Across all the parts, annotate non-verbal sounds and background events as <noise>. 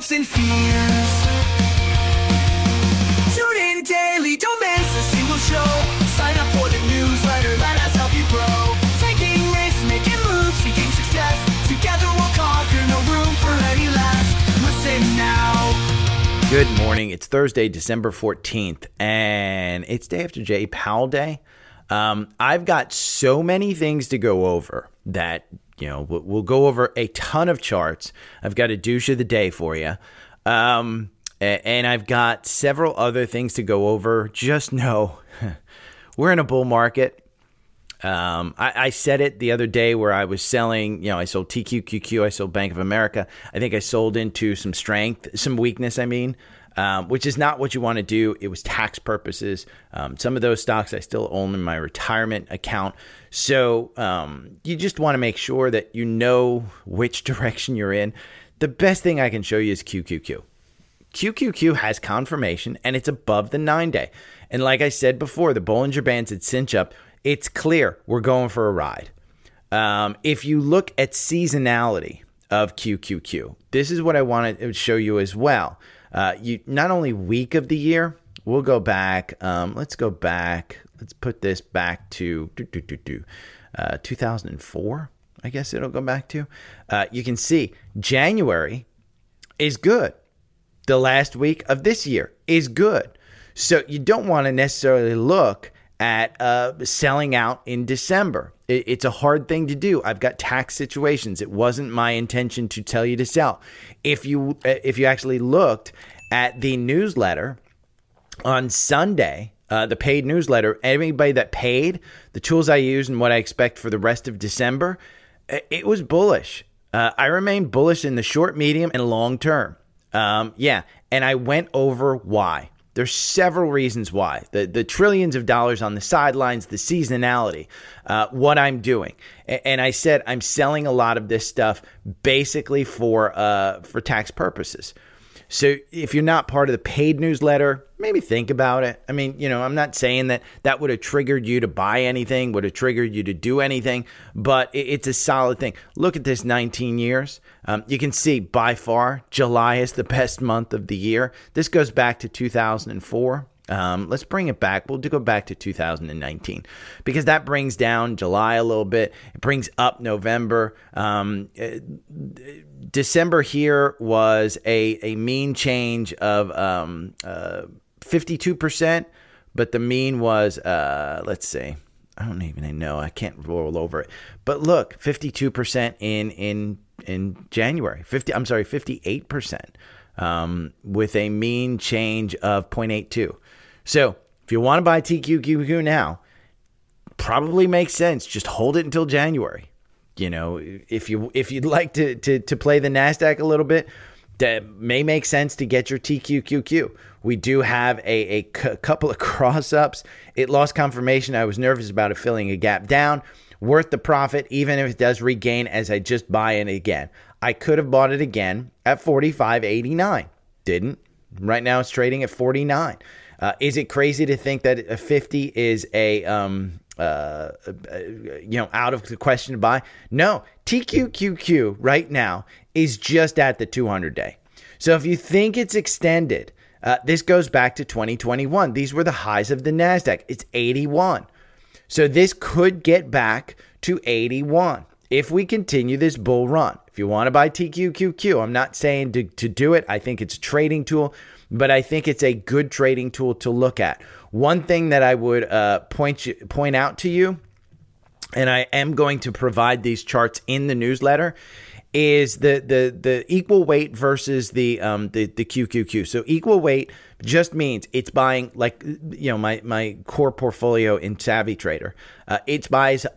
hopes and fears. Tune in daily, don't miss a single show. Sign up for the newsletter, let us help you grow. Taking risks, making moves, seeking success. Together we'll conquer, no room for any less. Listen now. Good morning. It's Thursday, December 14th, and it's day after Jay Powell Day. Um, I've got so many things to go over that, you know, we'll, go over a ton of charts. I've got a douche of the day for you. Um, and I've got several other things to go over. Just know <laughs> we're in a bull market. Um, I, I said it the other day where I was selling, you know, I sold TQQQ, I sold Bank of America. I think I sold into some strength, some weakness, I mean, um, which is not what you want to do. It was tax purposes. Um, some of those stocks I still own in my retirement account. So um, you just want to make sure that you know which <laughs> direction you're in. The best thing I can show you is QQQ. QQQ has confirmation and it's above the nine day. And like I said before, the Bollinger Bands at cinch up. It's clear we're going for a ride. Um, if you look at seasonality of QQQ, this is what I want to show you as well. Uh, you not only week of the year, we'll go back. Um, let's go back. Let's put this back to do, do, do, uh, 2004. I guess it'll go back to. Uh, you can see January is good the last week of this year is good. So you don't want to necessarily look at uh, selling out in December. It, it's a hard thing to do. I've got tax situations. It wasn't my intention to tell you to sell. If you uh, if you actually looked at the newsletter on Sunday, uh, the paid newsletter, everybody that paid, the tools I use and what I expect for the rest of December, it, it was bullish. Uh, I remain bullish in the short, medium, and long term. Um, yeah, and I went over why. There's several reasons why. The the trillions of dollars on the sidelines, the seasonality, uh, what I'm doing, A- and I said I'm selling a lot of this stuff basically for uh, for tax purposes. So if you're not part of the paid newsletter, maybe think about it. I mean, you know, I'm not saying that that would have triggered you to buy anything, would have triggered you to do anything, but it's a solid thing. Look at this 19 years. Um, you can see by far July is the best month of the year. This goes back to 2004. Um, let's bring it back. We'll go back to 2019 because that brings down July a little bit. It brings up November. Um, uh, December here was a, a mean change of um, uh, 52%, but the mean was, uh, let's see, I don't even know. I can't roll over it. But look, 52% in, in, in January. 50, I'm sorry, 58% um, with a mean change of 0.82. So if you want to buy TQQQ now, probably makes sense. Just hold it until January. You know, if you if you'd like to to to play the Nasdaq a little bit, that may make sense to get your TQQQ. We do have a, a c- couple of <laughs> cross ups. It lost confirmation. I was nervous about it filling a gap down. Worth the profit, even if it does regain as I just buy it again. I could have bought it again at 45.89. Didn't. Right now it's trading at 49. Uh, is it crazy to think that a 50 is a um, uh, you know out of the question to buy? No, TQQQ right now is just at the 200 day. So if you think it's extended, uh, this goes back to 2021. These were the highs of the Nasdaq. It's 81. So this could get back to 81 if we continue this bull run. If you want to buy TQQQ, I'm not saying to, to do it. I think it's a trading tool, but I think it's a good trading tool to look at. One thing that I would uh, point you, point out to you, and I am going to provide these charts in the newsletter, is the the the equal weight versus the um the the QQQ. So equal weight just means it's buying like you know my my core portfolio in Savvy Trader. Uh, it buys uh,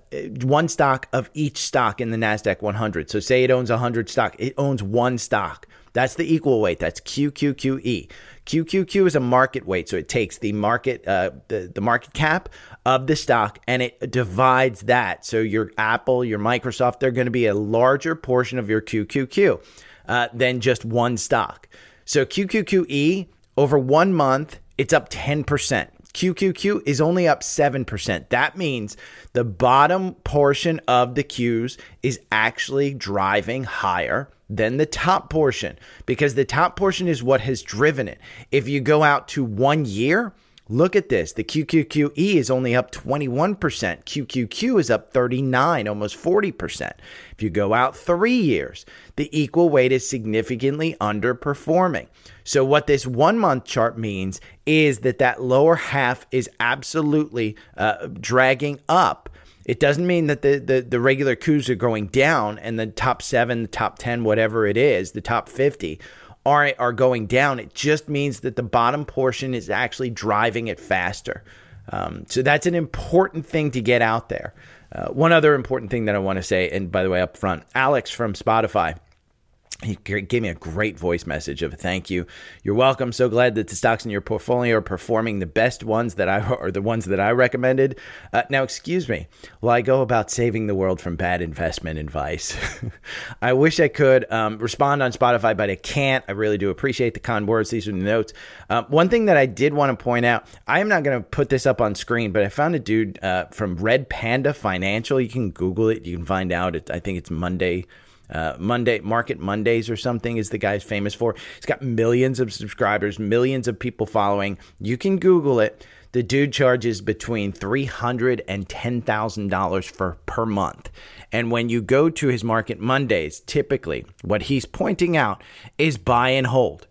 one stock of each stock in the Nasdaq 100. So say it owns 100 stock, it owns one stock. That's the equal weight. That's QQQE. QQQ is a market weight, so it takes the market uh, the the market cap of the stock and it divides that. So your Apple, your Microsoft, they're going to be a larger portion of your QQQ uh, than just one stock. So QQQE over one month, it's up ten percent. QQQ is only up 7%. That means the bottom portion of the Qs is actually driving higher than the top portion because the top portion is what has driven it. If you go out to one year, Look at this. The QQQE is only up 21%. QQQ is up 39, almost 40%. If you go out 3 years, the equal weight is significantly underperforming. So what this 1 month chart means is that that lower half is absolutely uh, dragging up. It doesn't mean that the, the, the regular Qs are going down and the top seven, the top 10, whatever it is, the top 50 are are going down. It just means that the bottom portion is actually driving it faster. Um, so that's an important thing to get out there. Uh, one other important thing that I want to say, and by the way, up front, Alex from Spotify he gave me a great voice message of thank you. You're welcome. So glad that the stocks in your portfolio are performing the best ones that I <laughs> are the ones that I recommended. Uh, now, excuse me, while I go about saving the world from bad investment advice, <laughs> I wish I could um, respond on Spotify, but I can't. I really do appreciate the kind words. These are the notes. Uh, one thing that I did want to point out, I am not going to put this up on screen, but I found a dude uh, from Red Panda Financial. You can Google it. You can find out. It, I think it's Monday uh, Monday Market Mondays or something is the guy's famous for. He's got millions of subscribers, millions of people following. You can Google it. The dude charges between three hundred and ten thousand dollars for per month. And when you go to his Market Mondays, typically what he's pointing out is buy and hold.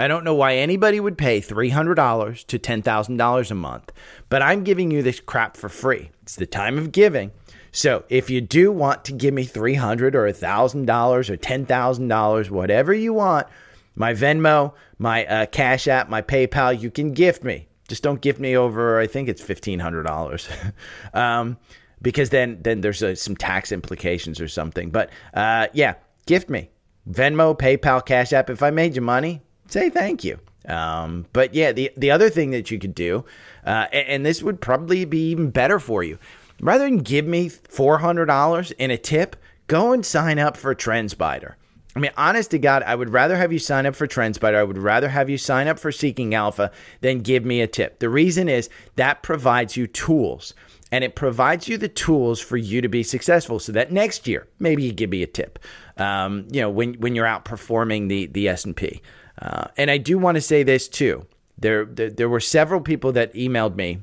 I don't know why anybody would pay $300 to $10,000 a month, but I'm giving you this crap for free. It's the time of giving. So if you do want to give me 300 or $1,000 or $10,000, whatever you want, my Venmo, my uh, Cash App, my PayPal, you can gift me. Just don't gift me over, I think it's $1,500. <laughs> um, because then, then there's uh, some tax implications or something. But uh, yeah, gift me. Venmo, PayPal, Cash App. If I made you money, say thank you. Um, but yeah, the the other thing that you could do, uh, and, and, this would probably be even better for you, Rather than give me $400 in a tip, go and sign up for TrendSpider. I mean, honest to God, I would rather have you sign up for TrendSpider. I would rather have you sign up for Seeking Alpha than give me a tip. The reason is that provides you tools and it provides you the tools for you to be successful so that next year maybe you give me a tip um, you know when, when you're outperforming the, the s&p uh, and i do want to say this too there, there, there were several people that emailed me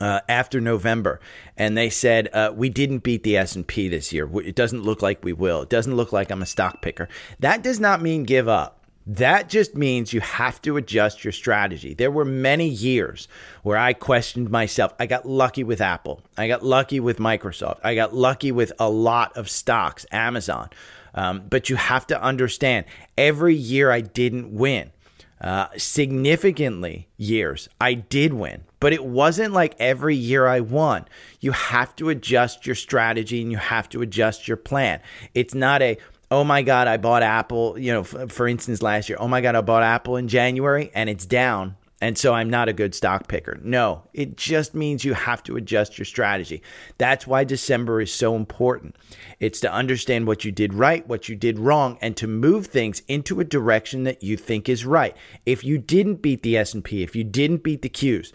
uh, after November, and they said uh, we didn't beat the S and P this year. It doesn't look like we will. It doesn't look like I'm a stock picker. That does not mean give up. That just means you have to adjust your strategy. There were many years where I questioned myself. I got lucky with Apple. I got lucky with Microsoft. I got lucky with a lot of stocks, Amazon. Um, but you have to understand every year I didn't win. Uh, significantly years I did win, but it wasn't like every year I won. You have to adjust your strategy and you have to adjust your plan. It's not a, oh my God, I bought Apple, you know, for instance, last year, oh my God, I bought Apple in January and it's down and so I'm not a good stock picker. No, it just means you have to adjust your strategy. That's why December is so important. It's to understand what you did right, what you did wrong, and to move things into a direction that you think is right. If you didn't beat the S&P, if you didn't beat the Qs,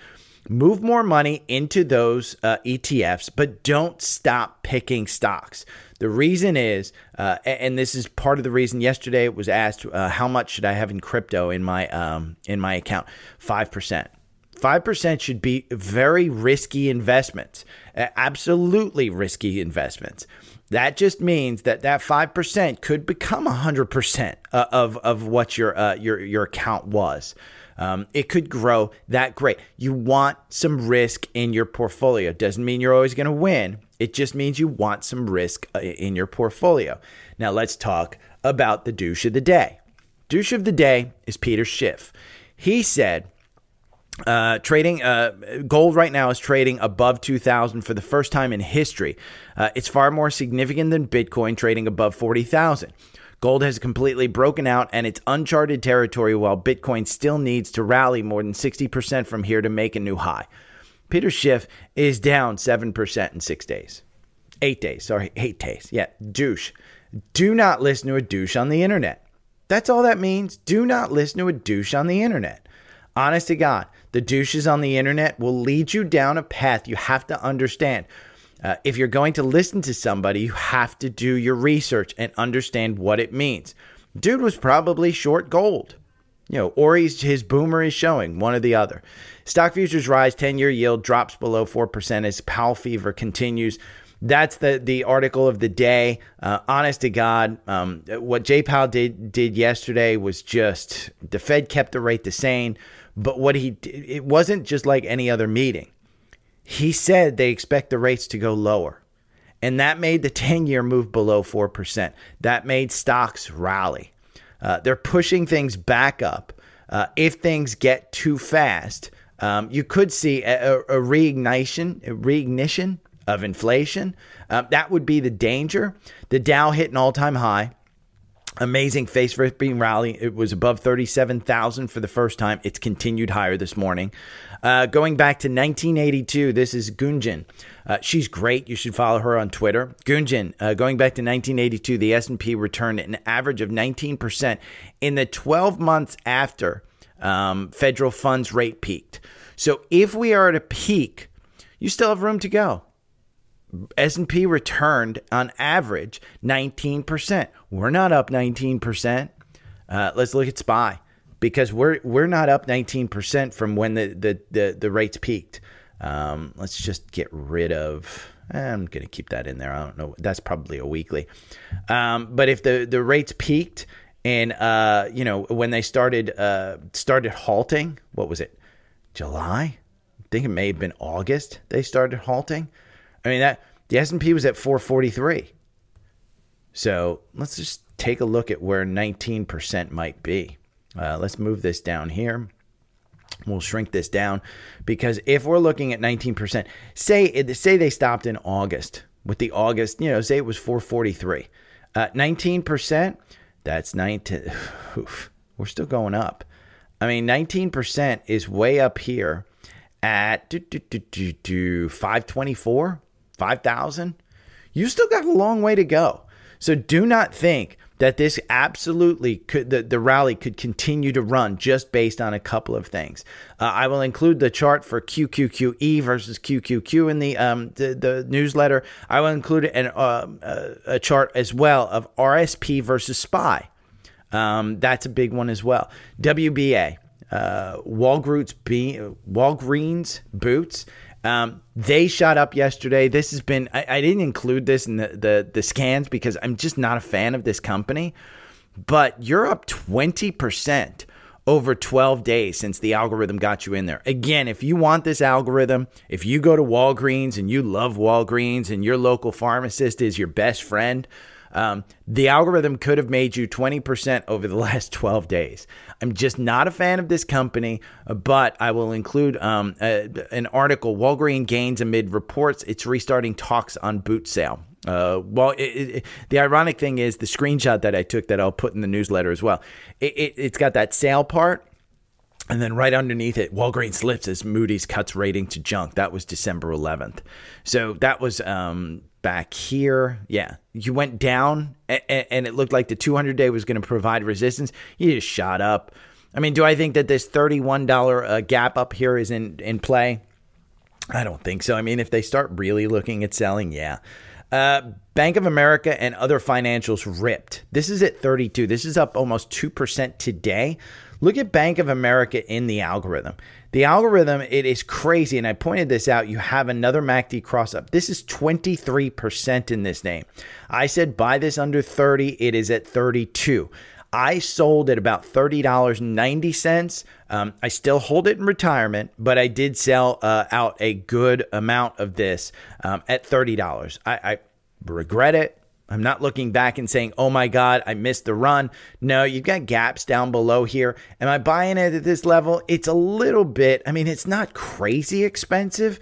move more money into those uh, ETFs, but don't stop picking stocks. The reason is, uh, and this is part of the reason. Yesterday it was asked, uh, how much should I have in crypto in my um, in my account? Five percent. Five percent should be very risky investments, absolutely risky investments. That just means that that five percent could become hundred percent uh, of of what your uh, your your account was. Um, it could grow that great. You want some risk in your portfolio. Doesn't mean you're always going to win. It just means you want some risk uh, in your portfolio. Now let's talk about the douche of the day. Douche of the day is Peter Schiff. He said, uh, trading uh, gold right now is trading above 2000 for the first time in history. Uh, it's far more significant than Bitcoin trading above 40,000. Gold has completely broken out and it's uncharted territory while Bitcoin still needs to rally more than 60% from here to make a new high. Peter Schiff is down 7% in six days. Eight days, sorry, eight days. Yeah, douche. Do not listen to a douche on the internet. That's all that means. Do not listen to a douche on the internet. Honest to God, the douches on the internet will lead you down a path you have to understand. Uh, if you're going to listen to somebody, you have to do your research and understand what it means. Dude was probably short gold. You know, or he's, his boomer is showing one or the other. Stock futures rise, 10 year yield drops below 4% as Powell fever continues. That's the, the article of the day. Uh, honest to God, um, what J Powell did, did yesterday was just the Fed kept the rate the same, but what he it wasn't just like any other meeting. He said they expect the rates to go lower. And that made the 10 year move below 4%. That made stocks rally. Uh, they're pushing things back up. Uh, if things get too fast, um, you could see a, a, reignition, a reignition of inflation. Uh, that would be the danger. The Dow hit an all time high. Amazing face ripping rally. It was above 37,000 for the first time. It's continued higher this morning. Uh, going back to 1982, this is Gunjan. Uh, she's great. You should follow her on Twitter. Gunjan, uh, going back to 1982, the S&P returned an average of 19% in the 12 months after um, federal funds rate peaked. So if we are at a peak, you still have room to go. S&P returned on average 19%. We're not up 19%. Uh, let's look at SPY because we're we're not up 19% from when the the the, the rates peaked. Um, let's just get rid of. I'm going to keep that in there. I don't know. That's probably a weekly. Um, but if the the rates peaked and uh, you know when they started uh, started halting, what was it? July? I think it may have been August. They started halting. I mean that the S&P was at 443. So let's just take a look at where 19% might be. Uh, let's move this down here. We'll shrink this down because if we're looking at 19%, say say they stopped in August with the August, you know, say it was 443. Uh, 19%, that's 19 <sighs> oof, we're still going up. I mean, 19% is way up here at do, do, do, do, 524, 5,000. You still got a long way to go. So do not think that this absolutely could the, the rally could continue to run just based on a couple of things. Uh, I will include the chart for QQQE versus QQQ in the um, the, the newsletter. I will include an, uh, a chart as well of RSP versus SPY. Um, that's a big one as well. WBA, uh, Walgreens, Walgreens boots. Um, they shot up yesterday. This has been, I, I didn't include this in the, the, the scans because I'm just not a fan of this company, but you're up 20% over 12 days since the algorithm got you in there. Again, if you want this algorithm, if you go to Walgreens and you love Walgreens and your local pharmacist is your best friend, um, the algorithm could have made you 20% over the <laughs> last 12 days. I'm just not a fan of this company, but I will include um, a, an article Walgreen gains amid reports it's restarting talks on boot sale. Uh, well, it, it, the ironic thing is the screenshot that I took that I'll put in the newsletter as well. It, has got that sale part. And then right underneath it, Walgreens slips as Moody's cuts rating to junk. That was December 11th. So that was um, back here. Yeah, you went down and, it looked like the 200 day was going to provide resistance. You just shot up. I mean, do I think that this $31 uh, gap up here is in, in play? I don't think so. I mean, if they start really looking at selling, yeah. Uh, Bank of America and other financials ripped. This is at 32. This is up almost 2% today. Look at Bank of America in the algorithm. The algorithm, it is crazy. And I pointed this out. You have another MACD cross up. This is 23% in this name. I said buy this under 30. It is at 32. I sold at about $30.90. Um, I still hold it in retirement, but I did sell uh, out a good amount of this um, at $30. I, I regret it. I'm not looking back and saying, oh my God, I missed the run. No, you've got gaps down below here. Am I buying it at this level? It's a little bit, I mean, it's not crazy expensive.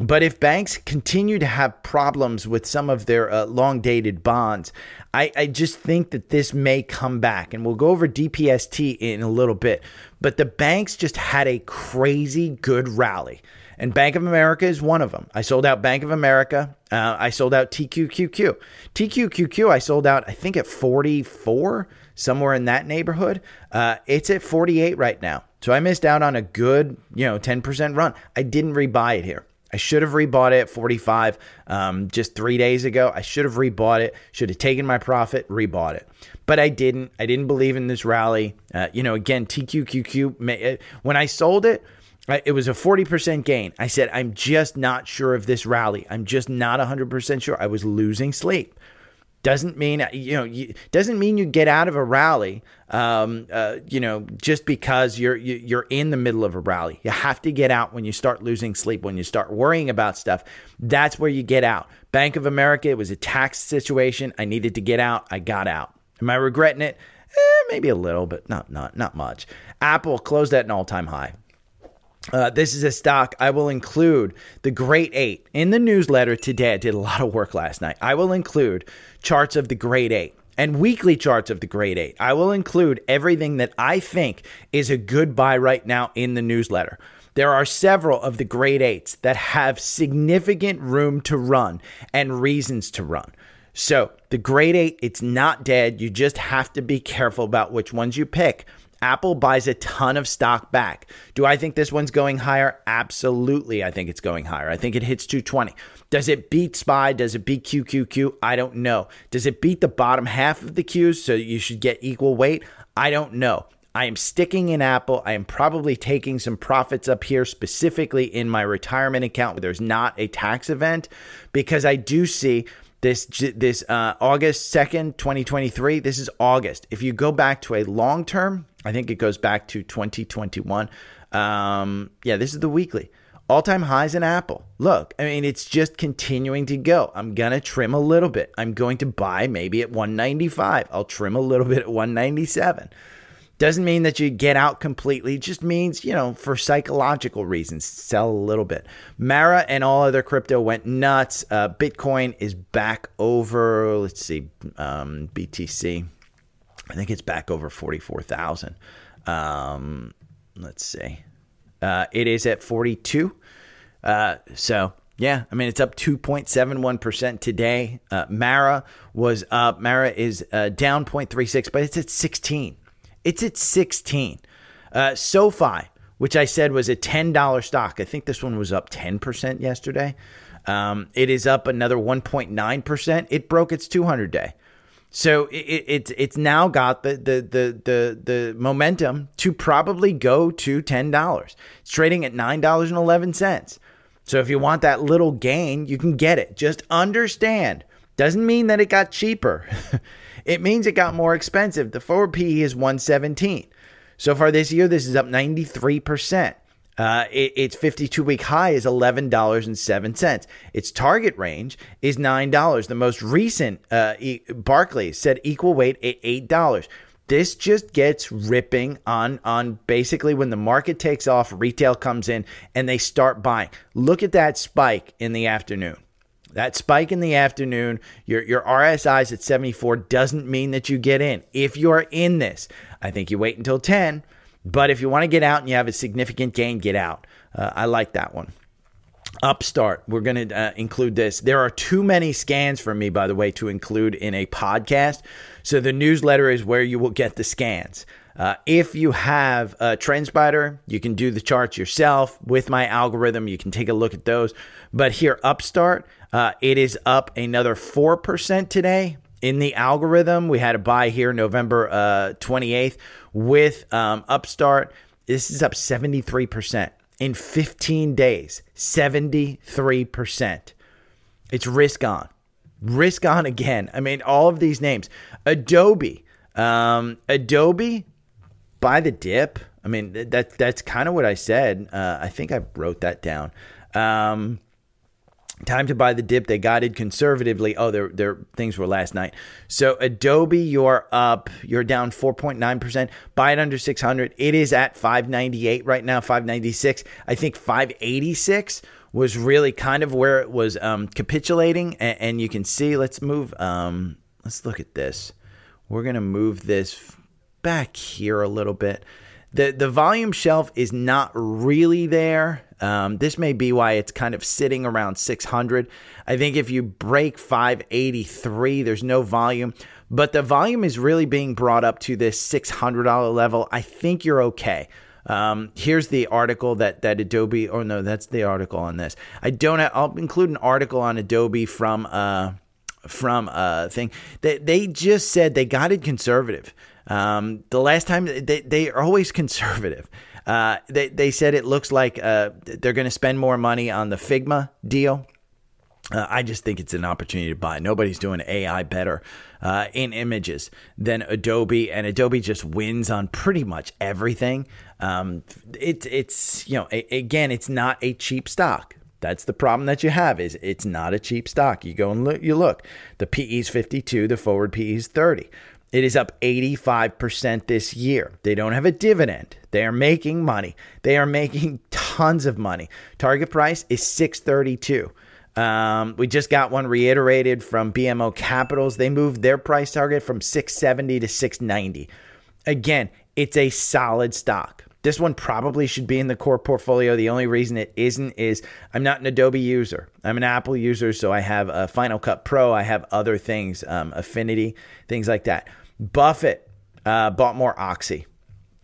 But if banks continue to have problems with some of their uh, long dated bonds, I, I just think that this may come back. And we'll go over DPST in a little bit. But the banks just had a crazy good rally and Bank of America is one of them. I sold out Bank of America. Uh, I sold out TQQQ. TQQQ, I sold out, I think, at 44, somewhere in that neighborhood. Uh, it's at 48 right now. So I missed out on a good, you know, 10% run. I didn't rebuy it here. I should have rebought it at 45 um, just three days ago. I should have rebought it, should have taken my profit, rebought it. But I didn't. I didn't believe in this rally. Uh, you know, again, TQQQ, uh, when I sold it, it was a 40% gain. I said, I'm just not sure of this rally. I'm just not 100% sure. I was losing sleep. Doesn't mean you know you, doesn't mean you get out of a rally um, uh, you know just because you're you're in the middle of a rally. You have to get out when you start losing sleep when you start worrying about stuff. That's where you get out. Bank of america it was a tax situation. I needed to get out. I got out. Am i regretting it? Eh, maybe a little but not not not much. Apple closed at an all-time high uh, this is a stock I will include the Great Eight in the newsletter today. I did a lot of work last night. I will include charts of the Great Eight and weekly charts of the Great Eight. I will include everything that I think is a good buy right now in the newsletter. There are several of the Great Eights that have significant room to run and reasons to run. So, the Great Eight, it's not dead. You just have to be careful about which ones you pick Apple buys a ton of stock back. Do I think this one's going higher? Absolutely, I think it's going higher. I think it hits 220. Does it beat SPY? Does it beat QQQ? I don't know. Does it beat the bottom half of the Qs so you should get equal weight? I don't know. I am sticking in Apple. I am probably taking some profits up here, specifically in my retirement account where there's not a tax event, because I do see this this uh, August 2nd, 2023. This is August. If you go back to a long term, I think it goes back to 2021. Um, yeah, this is the weekly. All time highs in Apple. Look, I mean, it's just continuing to go. I'm going to trim a little bit. I'm going to buy maybe at 195. I'll trim a little bit at 197. Doesn't mean that you get out completely. It just means, you know, for psychological reasons, sell a little bit. Mara and all other crypto went nuts. Uh, Bitcoin is back over, let's see, um, BTC. I think it's back over 44,000. Um, let's see. Uh, it is at 42. Uh, so, yeah, I mean, it's up 2.71% today. Uh, Mara was up. Mara is uh, down 0.36, but it's at 16. It's at 16. Uh, SoFi, which I said was a $10 stock. I think this one was up 10% yesterday. Um, it is up another 1.9%. It broke its 200 day. So it, it's it's now got the, the the the the momentum to probably go to ten dollars. It's trading at nine dollars and eleven cents. So if you want that little gain, you can get it. Just understand, doesn't mean that it got cheaper. <laughs> it means it got more expensive. The forward PE is 117. So far this year, this is up 93%. Uh, it, its 52 week high is $11.07. Its target range is $9. The most recent uh, e- Barclays said equal weight at $8. This just gets ripping on on basically when the market takes off, retail comes in and they start buying. Look at that spike in the afternoon. That spike in the afternoon, your your RSI's at 74 doesn't mean that you get in. If you're in this, I think you wait until 10 but if you want to get out and you have a significant gain, get out. Uh, I like that one. Upstart, we're going to uh, include this. There are too many scans for me, by the way, to include in a podcast. So the newsletter is where you will get the scans. Uh, if you have a TrendSpider, you can do the charts yourself with my algorithm. You can take a look at those. But here, Upstart, uh, it is up another 4% today in the algorithm. We had a buy here November uh, 28th with um, Upstart. This is up 73% in 15 days. 73%. It's risk on. Risk on again. I mean, all of these names. Adobe. Um, Adobe, buy the dip. I mean, that that's kind of what I said. Uh, I think I wrote that down. Um, Time to buy the dip. They guided conservatively. Oh, their their things were last night. So Adobe, you're up. You're down 4.9 percent. Buy it under 600. It is at 598 right now. 596. I think 586 was really kind of where it was um, capitulating. And, and, you can see. Let's move. Um, let's look at this. We're gonna move this back here a little bit. The the volume shelf is not really there. Um, this may be why it's kind of sitting around 600. I think if you break 583, there's no volume, but the volume is really being brought up to this $600 level. I think you're okay. Um, here's the article that that Adobe. Oh no, that's the article on this. I don't. Have, I'll include an article on Adobe from uh from a thing. They they just said they got it conservative. Um, the last time they they are always <laughs> conservative. Uh, they they said it looks like uh, they're going to spend more money on the Figma deal. Uh, I just think it's an opportunity to buy. Nobody's doing AI better uh, in images than Adobe, and Adobe just wins on pretty much everything. Um, it, it's you know a, again, it's not a cheap stock. That's the problem that you have is it's not a cheap stock. You go and look, you look. The PE is 52, the forward PE is 30. It is up 85% this year. They don't have a dividend. They are making money. They are making <laughs> tons of money. Target price is 632. Um, we just got one reiterated from BMO Capitals. They moved their price target from 670 to 690. Again, it's a solid stock. This one probably should be in the core portfolio. The only reason it isn't is I'm not an Adobe user. I'm an Apple user, so I have a Final Cut Pro. I have other things, um, Affinity, things like that. Buffett uh, bought more Oxy.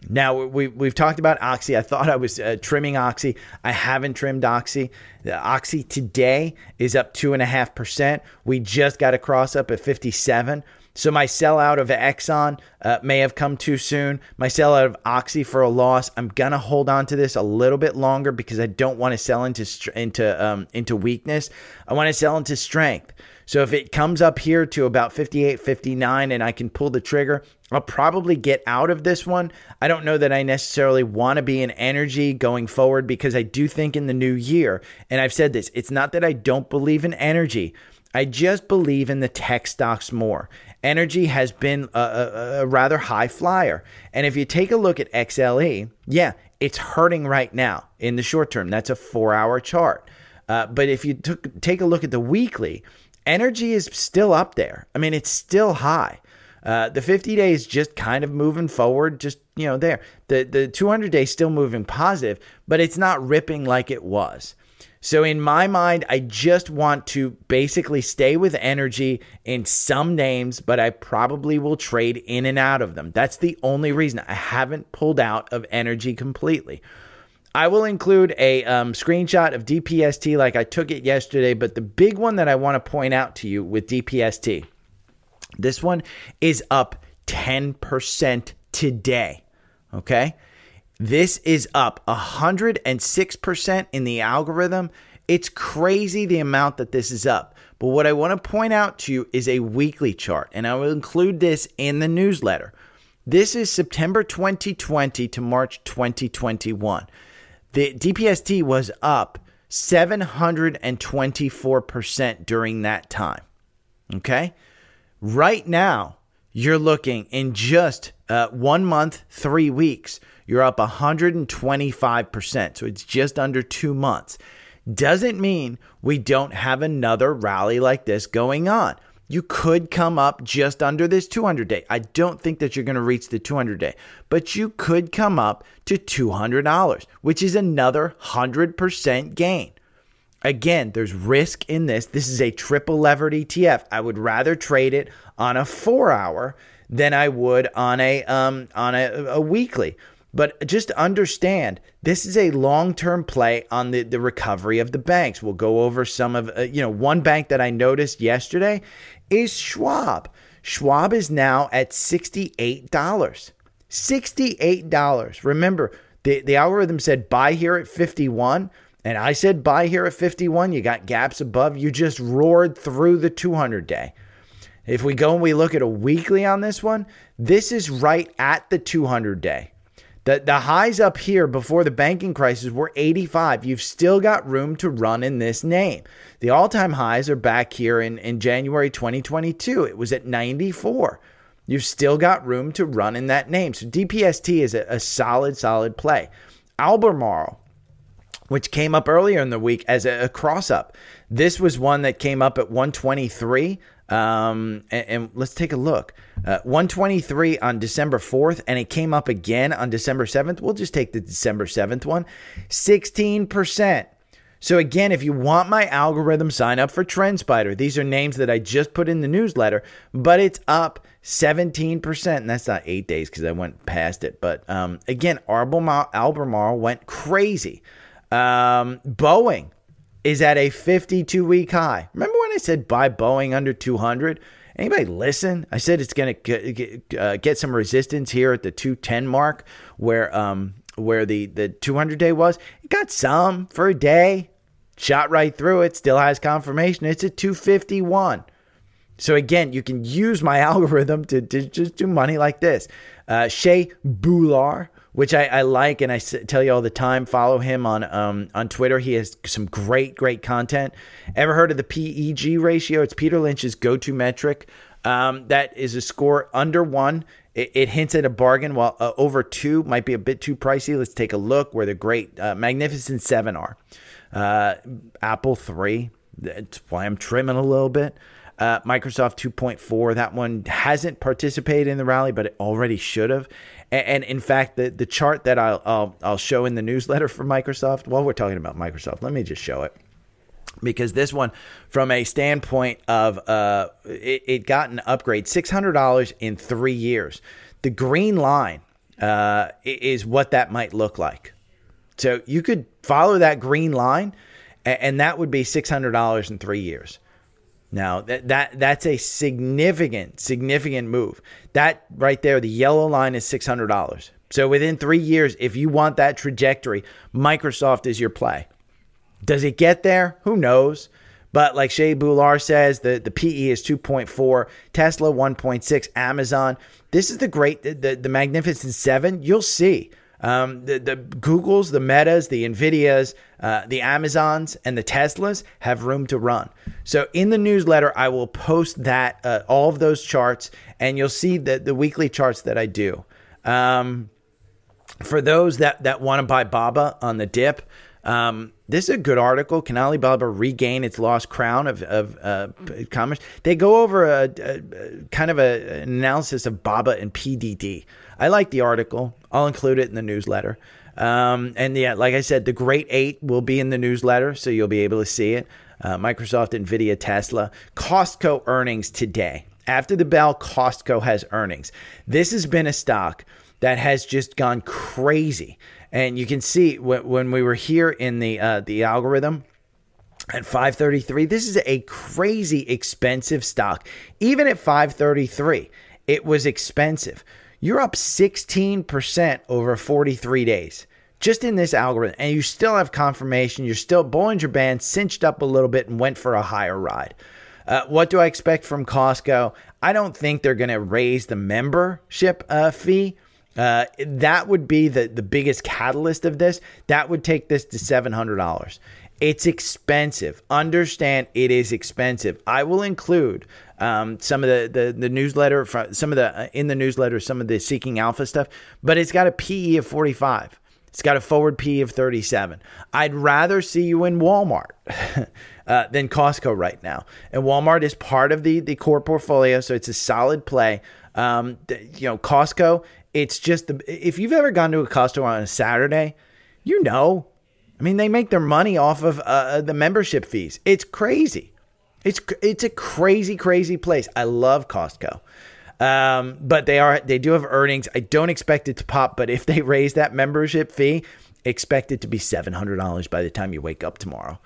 Now we we've talked about Oxy. I thought I was uh, trimming Oxy. I haven't trimmed Oxy. The Oxy today is up two and a half percent. We just got a cross up at 57. So my sellout of Exxon uh, may have come too soon. My sellout of Oxy for a loss. I'm gonna hold on to this a little bit longer because I don't want to sell into into um, into weakness. I want to sell into strength. So if it comes up here to about 58, 59, and I can pull the trigger, I'll probably get out of this one. I don't know that I necessarily want to be in energy going forward because I do think in the new year, and I've said this, it's not that I don't believe in energy. I just believe in the tech stocks more. Energy has been a, a, a, rather high flyer. And if you take a look at XLE, yeah, it's hurting right now in the short term. That's a four hour chart. Uh, but if you took, take a look at the weekly, energy is still up there. I mean, it's still high. Uh, the 50 day is just kind of moving forward, just you know, there. The the 200 day still moving positive, but it's not ripping like it was. So, in my mind, I just want to basically stay with energy in some names, but I probably will trade in and out of them. That's the only reason I haven't pulled out of energy completely. I will include a um, screenshot of DPST like I took it yesterday, but the big one that I want to point out to you with DPST this one is up 10% today. Okay. This is up 106% in the algorithm. It's crazy the amount that this is up. But what I want to point out to you is a weekly chart, and I will include this in the newsletter. This is September 2020 to March 2021. The DPST was up 724% during that time. Okay? Right now, you're looking in just uh, one month, three weeks, you're up 125%. So it's just under two months. Doesn't mean we don't have another rally like this going on. You could come up just under this 200 day. I don't think that you're going to reach the 200 day, but you could come up to $200, which is another 100% gain. Again, there's risk in this. This is a triple levered ETF. I would rather trade it on a four hour than I would on a um, on a, a weekly. But just understand, this is a long-term play on the, the recovery of the banks. We'll go over some of, uh, you know, one bank that I noticed yesterday is Schwab. Schwab is now at $68. $68. Remember, the, the algorithm said buy here at 51 and I said buy here at 51. You got gaps above. You just roared through the 200 day. If we go and we look at a weekly on this one, this is right at the 200 day. The, the highs up here before the banking crisis were 85. You've still got room to run in this name. The all time highs are back here in, in January 2022. It was at 94. You've still got room to run in that name. So DPST is a, a solid, solid play. Albemarle, which came up earlier in the week as a, a cross up. This was one that came up at 123. Um, and, and, let's take a look. Uh, 123 on December 4th, and it came up again on December 7th. We'll just take the December 7th one. 16%. So again, if you want my algorithm, sign up for TrendSpider. These are names that I just put in the newsletter, but it's up 17%. And that's not eight days because I went past it. But um, again, Albemarle, Albemarle went crazy. Um, Boeing is at a 52 week high. Remember when I said buy Boeing under 200? Anybody listen? I said it's going to get, uh, get some resistance here at the 210 mark where um, where the, the 200 day was. It got some for a day, shot right through it, still has confirmation. It's at 251. So again, you can use my <laughs> algorithm to, to just do money like this. Uh, Shay Boloor, which I, I, like and I tell you all the time. Follow him on um, on Twitter. He has some great great content. Ever heard of the PEG ratio? It's Peter Lynch's go to metric. Um, that is a score under one. It, it hints at a bargain, while uh, over two might be a bit too pricey. Let's take a look where the great uh, Magnificent Seven are. Uh, Apple three. That's why I'm trimming a little bit. Uh, Microsoft 2.4, that one hasn't participated in the rally, but it already should have. And, and in fact, the, the chart that I'll, I'll, I'll show in the newsletter for Microsoft, while we're talking about Microsoft, let me just show it. Because this one from a standpoint of uh, it, it, got an upgrade $600 in three years. The green line uh, is what that might look like. So you could follow that green line and, and that would be $600 in three years. Now that, that that's a significant, significant move. That right there, the yellow line is six hundred dollars. So within three years, if you want that trajectory, Microsoft is your play. Does it get there? Who knows? But like Shay Boloor says, the, the PE is 2.4, Tesla 1.6, Amazon. This is the great, the, the, the magnificent seven. You'll see. Um, the, the Googles, the Metas, the Nvidias, uh, the Amazons, and the Teslas have room to run. So in the newsletter, I will post that uh, all of those charts, and you'll see the the weekly charts that I do. Um, for those that that want to buy Baba on the dip, um, this is a good article. Can Alibaba regain its lost crown of, of uh, commerce? They go over a, a, a kind of a, an analysis of Baba and PDD. I like the article. I'll include it in the newsletter. Um, and yeah, like I said, the Great Eight will be in the newsletter, so you'll be able to see it. Uh, Microsoft, Nvidia, Tesla, Costco earnings today. After the bell, Costco has earnings. This has been a stock that has just gone crazy, and you can see when, when we were here in the uh, the algorithm at 533 this is a crazy expensive stock even at 533 it was expensive you're up 16% over 43 days just in this algorithm, and you still have confirmation. You're still Bollinger Band cinched up a little bit and went for a higher ride. Uh, what do I expect from Costco? I don't think they're going to raise the membership uh, fee. Uh, that would be the, the biggest catalyst of this. That would take this to $700. It's expensive. Understand it is expensive. I will include um, some of the, the, the newsletter, some of the uh, in the newsletter, some of the Seeking Alpha stuff, but it's got a PE of 45. It's got a forward PE of 37. I'd rather see you in Walmart <laughs> uh, than Costco right now. And Walmart is part of the, the core portfolio, so it's a solid play. Um, you know, Costco, it's just the, if you've ever gone to a Costco on a Saturday, you know, I mean, they make their money off of uh, the membership fees. It's crazy. It's it's a crazy, crazy place. I love Costco. Um, but they are they do have earnings. I don't expect it to pop, but if they raise that membership fee, expect it to be seven hundred dollars by the time you wake up tomorrow.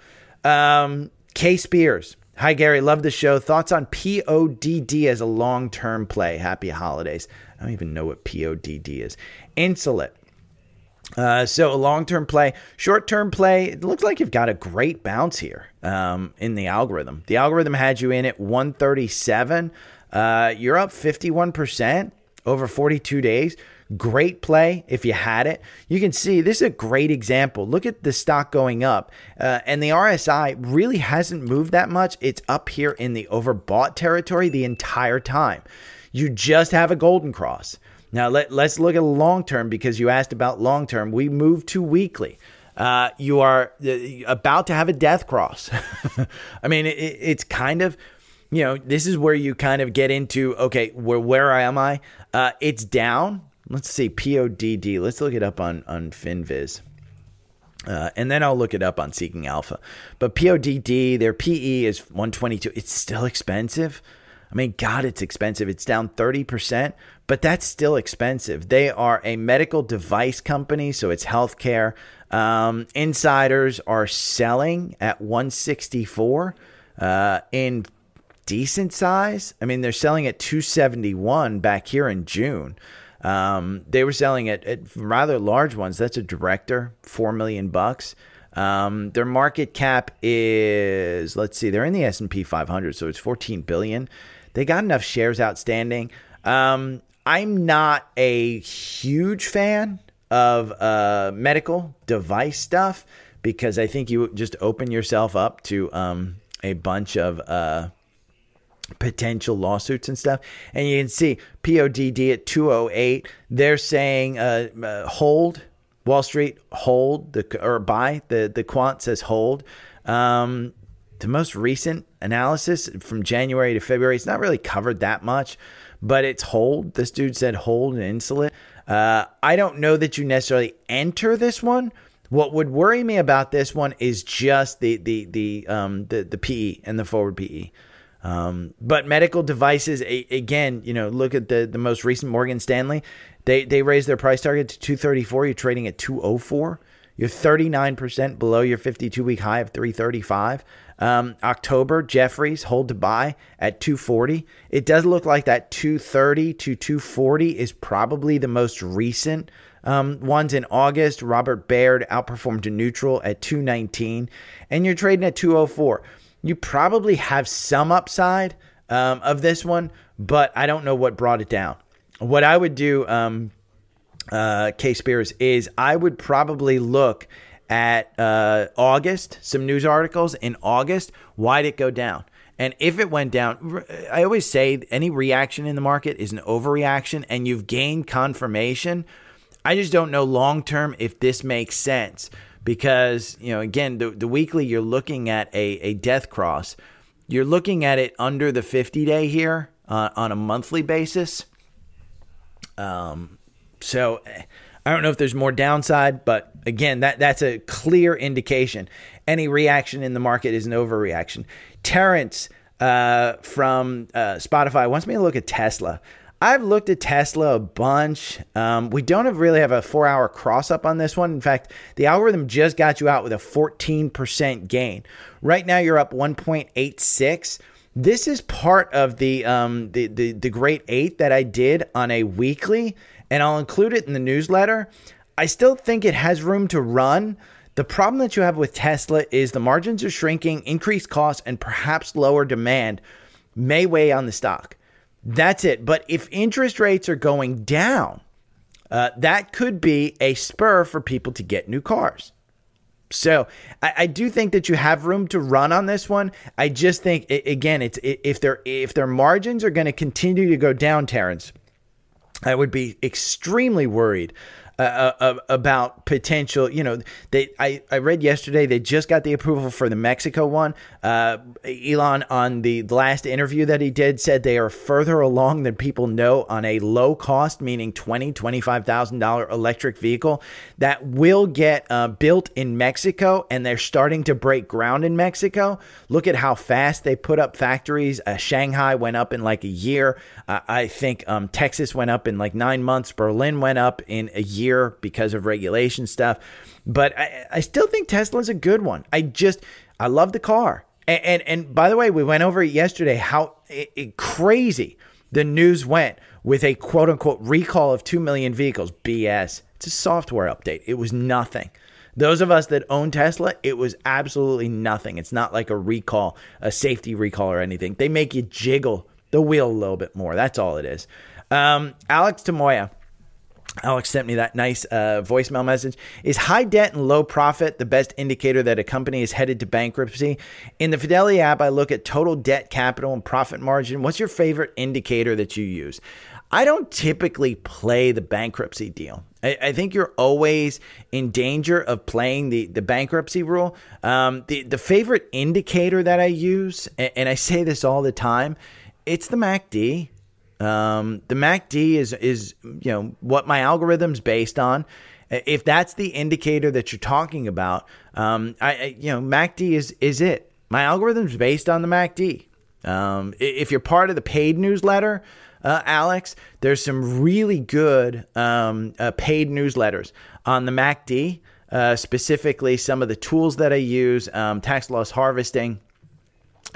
Um, Spears. Hi Gary, love the show. Thoughts on PODD as a long term play? Happy holidays. I don't even know what PODD is. Insulet. Uh, so a long-term play, short-term play. It looks like you've got a great bounce here um, in the algorithm. The algorithm had you in at 137. Uh, you're up 51% over 42 days. Great play if you had it. You can see this is a great example. Look at the stock going up, uh, and the RSI really hasn't moved that much. It's up here in the overbought territory the entire time. You just have a golden cross. Now let, let's look at long term because you asked about long term. We move to weekly. Uh, you are uh, about to have a death cross. <laughs> I mean, it, it's kind of, you know, this is where you kind of get into okay, where where am I? Uh, it's down. Let's see, PODD. Let's look it up on on Finviz. Uh, and then I'll look it up on Seeking Alpha. But PODD, their PE is 122. It's still expensive. I mean, God, it's expensive. It's down 30%, but that's still expensive. They are a medical device company, so it's healthcare. Um, insiders are selling at 164 uh, in decent size. I mean, they're selling at 271 back here in June. Um, they were selling at, at, rather large ones. That's a director, four million bucks. Um, their market cap is let's see, they're in the S and P 500, so it's 14 billion. They got enough shares outstanding. Um, I'm not a huge fan of uh, medical device stuff because I think you just open yourself up to um, a bunch of uh, potential lawsuits and stuff. And you can see PODD at 208. They're saying uh, uh, hold Wall Street hold the or buy the the quant says hold. Um, the most recent analysis from January to February, it's not really covered that much, but it's hold. This dude said hold and Insulet. Uh, I don't know that you necessarily enter this one. What would worry me about this one is just the the the um the the PE and the forward PE. Um, but medical devices, a, again, you know, look at the the most recent Morgan Stanley. They they raised their price target to 234. You're trading at 204. You're 39% below your 52 week high of 335. Um, October, Jefferies hold to buy at 240. It does look like that 230 to 240 is probably the most recent um, ones in August. Robert Baird outperformed to neutral at 219, and you're trading at 204. You probably have some upside um, of this one, but I don't know what brought it down. What I would do, um, uh, K Spears, is I would probably look at uh, August, some news articles in August. Why'd it go down? And if it went down, I always say any reaction in the market is an overreaction, and you've gained confirmation. I just don't know long term if this makes sense because, you know, again, the, the weekly you're looking at a, a death cross. You're looking at it under the 50 day here uh, on a monthly basis. Um, so I don't know if there's more downside, but again, that that's a clear indication. Any reaction in the market is an overreaction. Terrence uh, from uh, Spotify wants me to look at Tesla. I've looked at Tesla a bunch. Um, we don't have really have a four hour cross up on this one. In fact, the algorithm just got you out with a 14% gain. Right now, you're up 1.86. This is part of the, um, the, the, the great eight that I did on a weekly and I'll include it in the newsletter. I still think it has room to run. The problem that you have with Tesla is the margins are shrinking, increased costs, and perhaps lower demand may weigh on the stock. That's it. But if interest rates are going down, uh, that could be a spur for people to get new cars. So I, I, do think that you have room to run on this one. I just think again, it's if their if their margins are going to continue to go down, Terrence, I would be extremely worried uh, uh, about potential. You know, they I, I read yesterday they just got the approval for the Mexico one. Uh, Elon on the last interview that he did said they are further along than people know on a low cost, meaning twenty twenty five thousand dollar electric vehicle that will get uh, built in Mexico, and they're starting to break ground in Mexico. Look at how fast they put up factories. Uh, Shanghai went up in like a year. I think um, Texas went up in like nine months. Berlin went up in a year year because of regulation stuff. But I, I still think Tesla's a good one. I just, I love the car. And, and, and by the way, we went over it yesterday how it, it crazy the news went with a quote unquote recall of 2 million vehicles. BS. It's a software update. It was nothing. Those of us that own Tesla, it was absolutely nothing. It's not like a recall, a safety recall or anything. They make you jiggle the wheel a little bit more. That's all it is. Um, Alex Tamoya Alex sent me that nice uh, voicemail message. Is high debt and low profit the best indicator that a company is headed to bankruptcy? In the Fidelity app, I look at total debt capital and profit margin. What's your favorite indicator that you use? I don't typically play the bankruptcy deal. I, I think you're always in danger of playing the, the bankruptcy rule. Um, the, the favorite indicator that I use, and, and I say this all the time, it's the MACD. Um, the MACD is is you know what my algorithm's based on, If that's the indicator that you're talking about, um, I, I you know MACD is is it. My algorithm's based on the MACD. Um, if you're part of the paid newsletter, uh, Alex, there's some really good um, uh, paid newsletters on the MACD, uh, specifically some of the tools that I use, um, tax loss harvesting.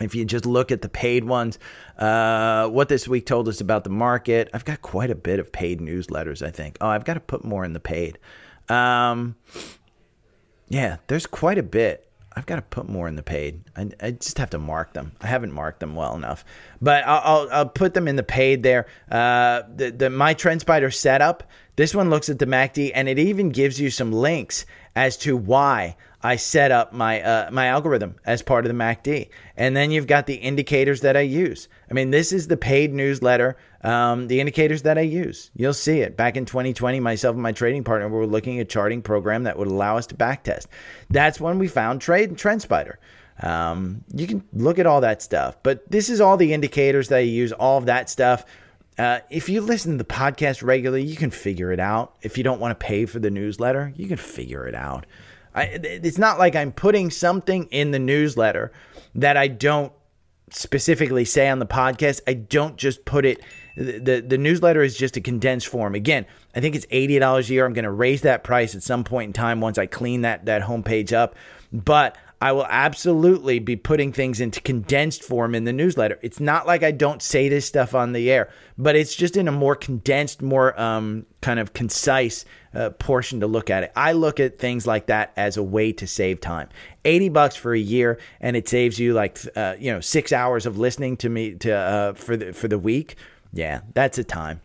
If you just look at the paid ones, uh, what this week told us about the market, I've got quite a bit of paid newsletters, I think. Oh, I've got to put more in the paid. Um, yeah, there's quite a bit. I've got to put more in the paid. I, I, just have to mark them. I haven't marked them well enough, but I'll, I'll, I'll put them in the paid there. Uh, the, the my TrendSpider setup. This one looks at the MACD and it even gives you some links as to why I set up my uh, my algorithm as part of the MACD, and then you've got the indicators that I use. I mean, this is the paid newsletter. Um, the indicators that I use, you'll see it. Back in 2020, myself and my trading partner were looking at charting program that would allow us to backtest. That's when we found Trade and TrendSpider. Um, you can look at all that stuff, but this is all the indicators that I use. All of that stuff. Uh, if you listen to the podcast regularly, you can figure it out. If you don't want to pay for the newsletter, you can figure it out. I, it's not like I'm putting something in the newsletter that I don't specifically say on the podcast. I don't just put it. The, the newsletter is just a condensed form. Again, I think it's eighty dollars a year. I'm going to raise that price at some point in time once I clean that that homepage up. But I will absolutely be putting things into condensed form in the newsletter. It's not like I don't say this stuff on the air, but it's just in a more condensed, more um, kind of concise uh, portion to look at it. I look at things like that as a way to save time. 80 bucks for a year and it saves you like uh, you know 6 hours of listening to me to uh, for the for the week. Yeah, that's a time.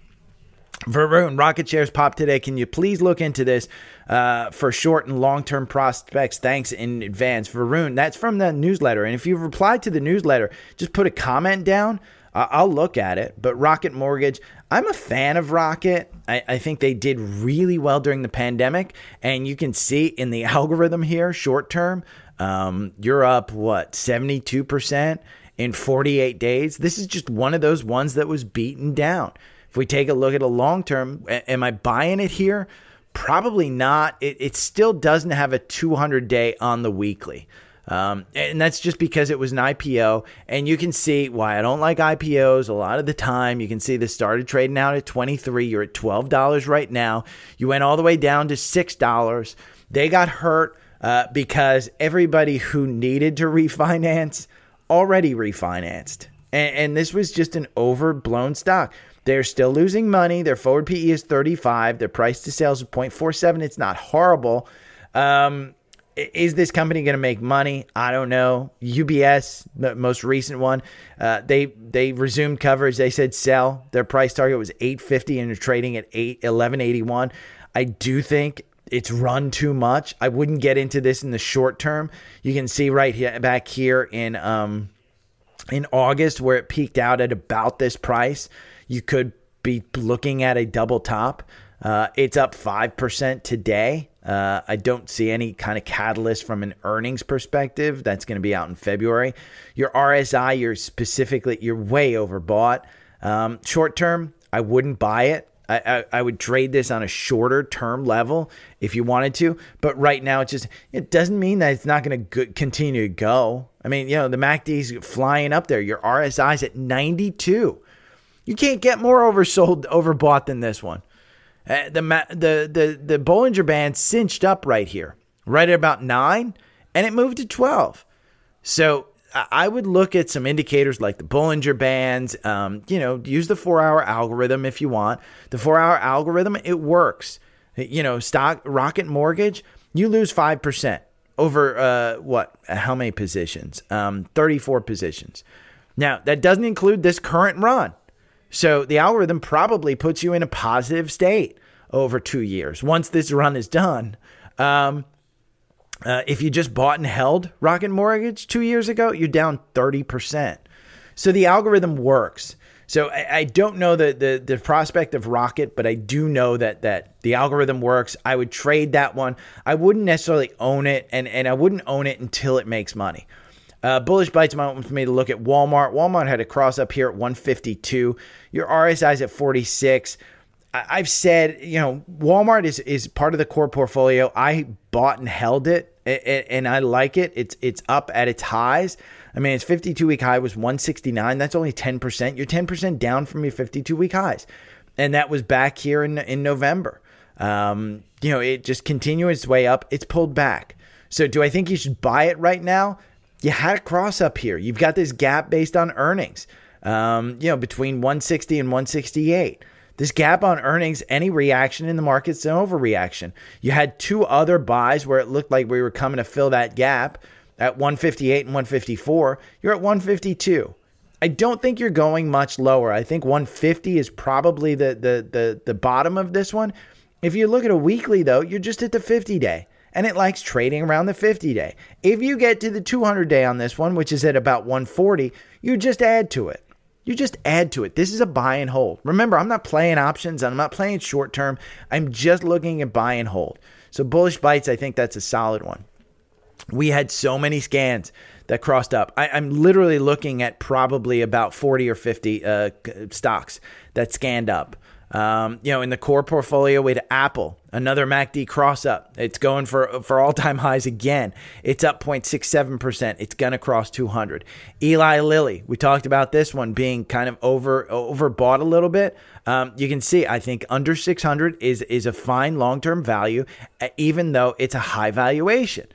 Varun, rocket shares pop today. Can you please look into this uh, for short and long term prospects? Thanks in advance. Varun, that's from the newsletter. And if you've replied to the newsletter, just put a comment down. I'll look at it. But Rocket Mortgage, I'm a fan of Rocket. I, I think they did really well during the pandemic. And you can see in the <laughs> algorithm here, short term, um, you're up, what, 72% in 48 days? This is just one of those ones that was beaten down. If we take a look at a long term, am I buying it here? Probably not. It, it still doesn't have a 200 day on the weekly. Um, and that's just because it was an IPO. And you can see why I don't like IPOs a lot of the time. You can see this started trading out at 23. You're at $12 right now. You went all the way down to $6. They got hurt uh, because everybody who needed to refinance already refinanced. And, and this was just an overblown stock. They're still losing money. Their forward PE is 35. Their price to sales is 0.47. It's not horrible. Um, is this company going to make money? I don't know. UBS, the most recent one, uh, they they resumed coverage. They said sell. Their price target was 850 and they're trading at 8 1181. I do think it's run too much. I wouldn't get into this in the short term. You can see right here back here in um in August where it peaked out at about this price. You could be looking at a double top. Uh, it's up 5% today. Uh, I don't see any kind of catalyst from an earnings perspective. That's going to be out in February. Your RSI, you're specifically, you're way overbought. Um, short term, I wouldn't buy it. I, I, I, would trade this on a shorter term level if you wanted to. But right now, it just it doesn't mean that it's not going to continue to go. I mean, you know, the MACD's flying up there. Your RSI's at 92. You can't get more oversold, overbought than this one. Uh, the the the the Bollinger Band cinched up right here, right at about nine, and it moved to twelve. So I would look at some indicators like the Bollinger Bands. Um, you know, use the four-hour algorithm if you want. The four-hour algorithm it works. You know, stock Rocket Mortgage, you lose five percent over uh, what? How many positions? Um, Thirty-four positions. Now that doesn't include this current run. So the algorithm probably puts you in a positive state over two years once this run is done. Um, uh, if you just bought and held Rocket Mortgage two years ago, you're down 30%. So the algorithm works. So I, I, don't know the, the the prospect of Rocket, but I do know that that the algorithm works. I would trade that one. I wouldn't necessarily own it, and, and I wouldn't own it until it makes money. Uh, bullish bites want me to look at Walmart. Walmart had a cross up here at 152. Your RSI is at 46. I- I've said, you know, Walmart is is part of the core portfolio. I bought and held it, a- a- and I like it. It's it's up at its highs. I mean, its 52 week high was 169. That's only 10%. You're 10% down from your 52 week highs, and that was back here in in November. Um, you know, it just continued its way up. It's pulled back. So, do I think you should buy it right now? You had a cross up here. You've got this gap based on earnings. Um, you know, between 160 and 168. This gap on earnings, any reaction in the market's an overreaction. You had two other buys where it looked like we were coming to fill that gap at 158 and 154. You're at 152. I don't think you're going much lower. I think 150 is probably the the the the bottom of this one. If you look at a weekly though, you're just at the 50 day and it likes trading around the 50 day. If you get to the 200 day on this one, which is at about 140, you just add to it. You just add to it. This is a buy and hold. Remember, I'm not playing options. I'm not playing short term. I'm just looking at buy and hold. So bullish bites, I think that's a solid one. We had so many scans that crossed up. I, am literally looking at probably about 40 or 50 uh, stocks that scanned up. Um, you know, in the core portfolio, we had Apple, another MACD cross up. It's going for for all time highs again. It's up 0.67%. It's going to cross 200. Eli Lilly, we talked about this one being kind of over overbought a little bit. Um, you can see, I think under 600 is is a fine long term value, even though it's a high valuation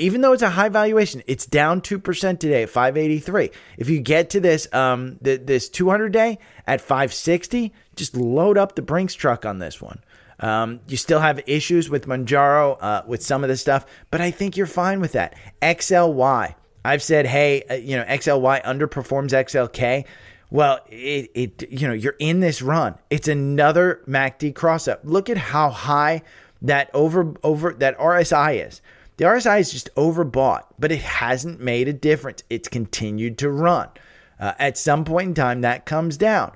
even though it's a high valuation, it's down 2% today at 583. If you get to this um th- this 200 day at 560, just load up the Brinks truck on this one. Um, you still have issues with Mounjaro, uh, with some of this stuff, but I think you're fine with that. XLY, I've said, hey, uh, you know, XLY underperforms XLK. Well, it, it, you know, you're in this run. It's another MACD cross up. Look at how high that over over that RSI is. The RSI is just overbought, but it hasn't made a difference. It's continued to run. Uh, at some point in time, that comes down.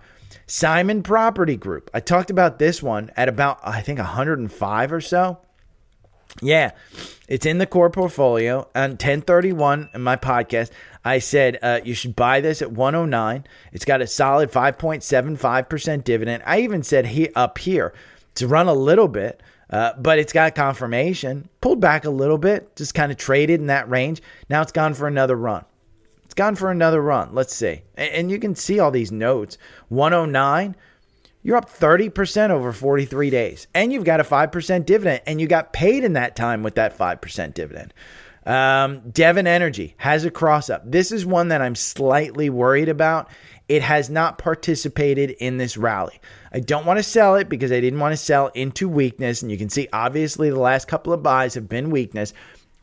Simon Property Group. I talked about this one at about, I think, 105 or so. Yeah, it's in the core portfolio. On 1031 in my podcast, I said uh, you should buy this at 109. It's got a solid 5.75% dividend. I even said he, up here to run a little bit. Uh, but it's got confirmation, pulled back a little bit, just kind of traded in that range. Now it's gone for another run. It's gone for another run. Let's see. And, and you can see all these notes 109, you're up 30% over 43 days. And you've got a 5% dividend, and you got paid in that time with that 5% dividend. Um, Devon Energy has a cross up. This is one that I'm slightly worried about. It has not participated in this rally. I don't want to sell it because I didn't want to sell into weakness. And you can see, obviously, the last couple of buys have been weakness.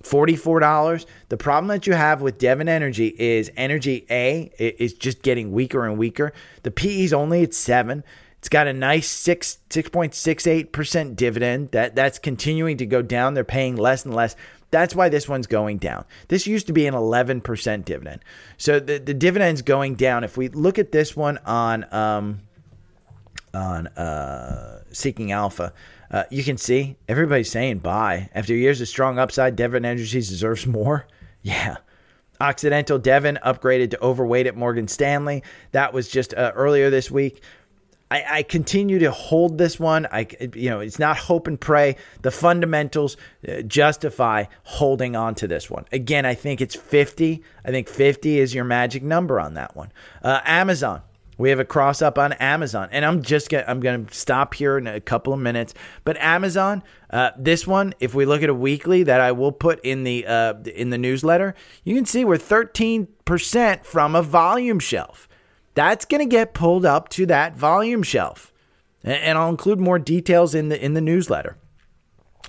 $44. The problem that you have with Devon Energy is Energy A is just getting weaker and weaker. The PE is only at 7. It's got a nice 6 6.68% dividend. That that's continuing to go down. They're paying less and less. That's why this one's going down. This used to be an 11% dividend. So the, the dividend's going down. If we look at this one on um, on uh, Seeking Alpha, uh, you can see everybody's saying buy. After years of strong upside, Devon Energy deserves more. <laughs> Yeah. Occidental Devon upgraded to overweight at Morgan Stanley. That was just uh, earlier this week. I, I, continue to hold this one. I, you know, it's not hope and pray. The fundamentals uh, justify holding on to this one. Again, I think it's 50. I think 50 is your magic number on that one. Uh, Amazon. We have a cross up on Amazon, and I'm just gonna I'm gonna stop here in a couple of minutes. But Amazon, uh, this one, if we look at a weekly that I will put in the uh, in the newsletter, you can see we're 13 percent from a volume shelf. That's gonna get pulled up to that volume shelf, and I'll include more details in the in the newsletter.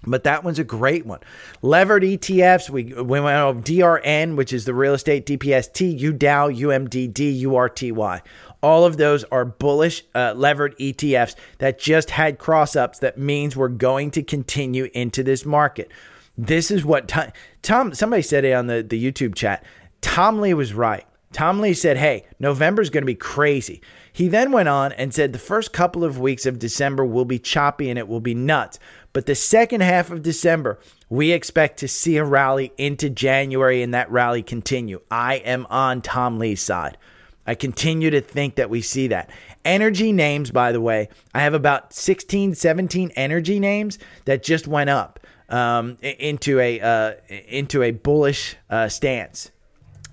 But that one's a great one. Levered ETFs, we, we went over DRN, which is the real estate DPST, UDOW, UMDD, URTY. All of those are bullish uh, levered ETFs that just had cross ups. That means we're going to continue into this market. This is what Tom, Tom somebody said it on the, the YouTube chat. Tom Lee was right. Tom Lee said, Hey, November is going to be crazy. He then went on and said the first couple of weeks of December will be choppy and it will be nuts. But the second half of December, we expect to see a rally into January and that rally continue. I am on Tom Lee's side. I continue to think that we see that. Energy names, by the way, I have about 16, 17 energy names that just went up um, into a uh, into a bullish uh, stance.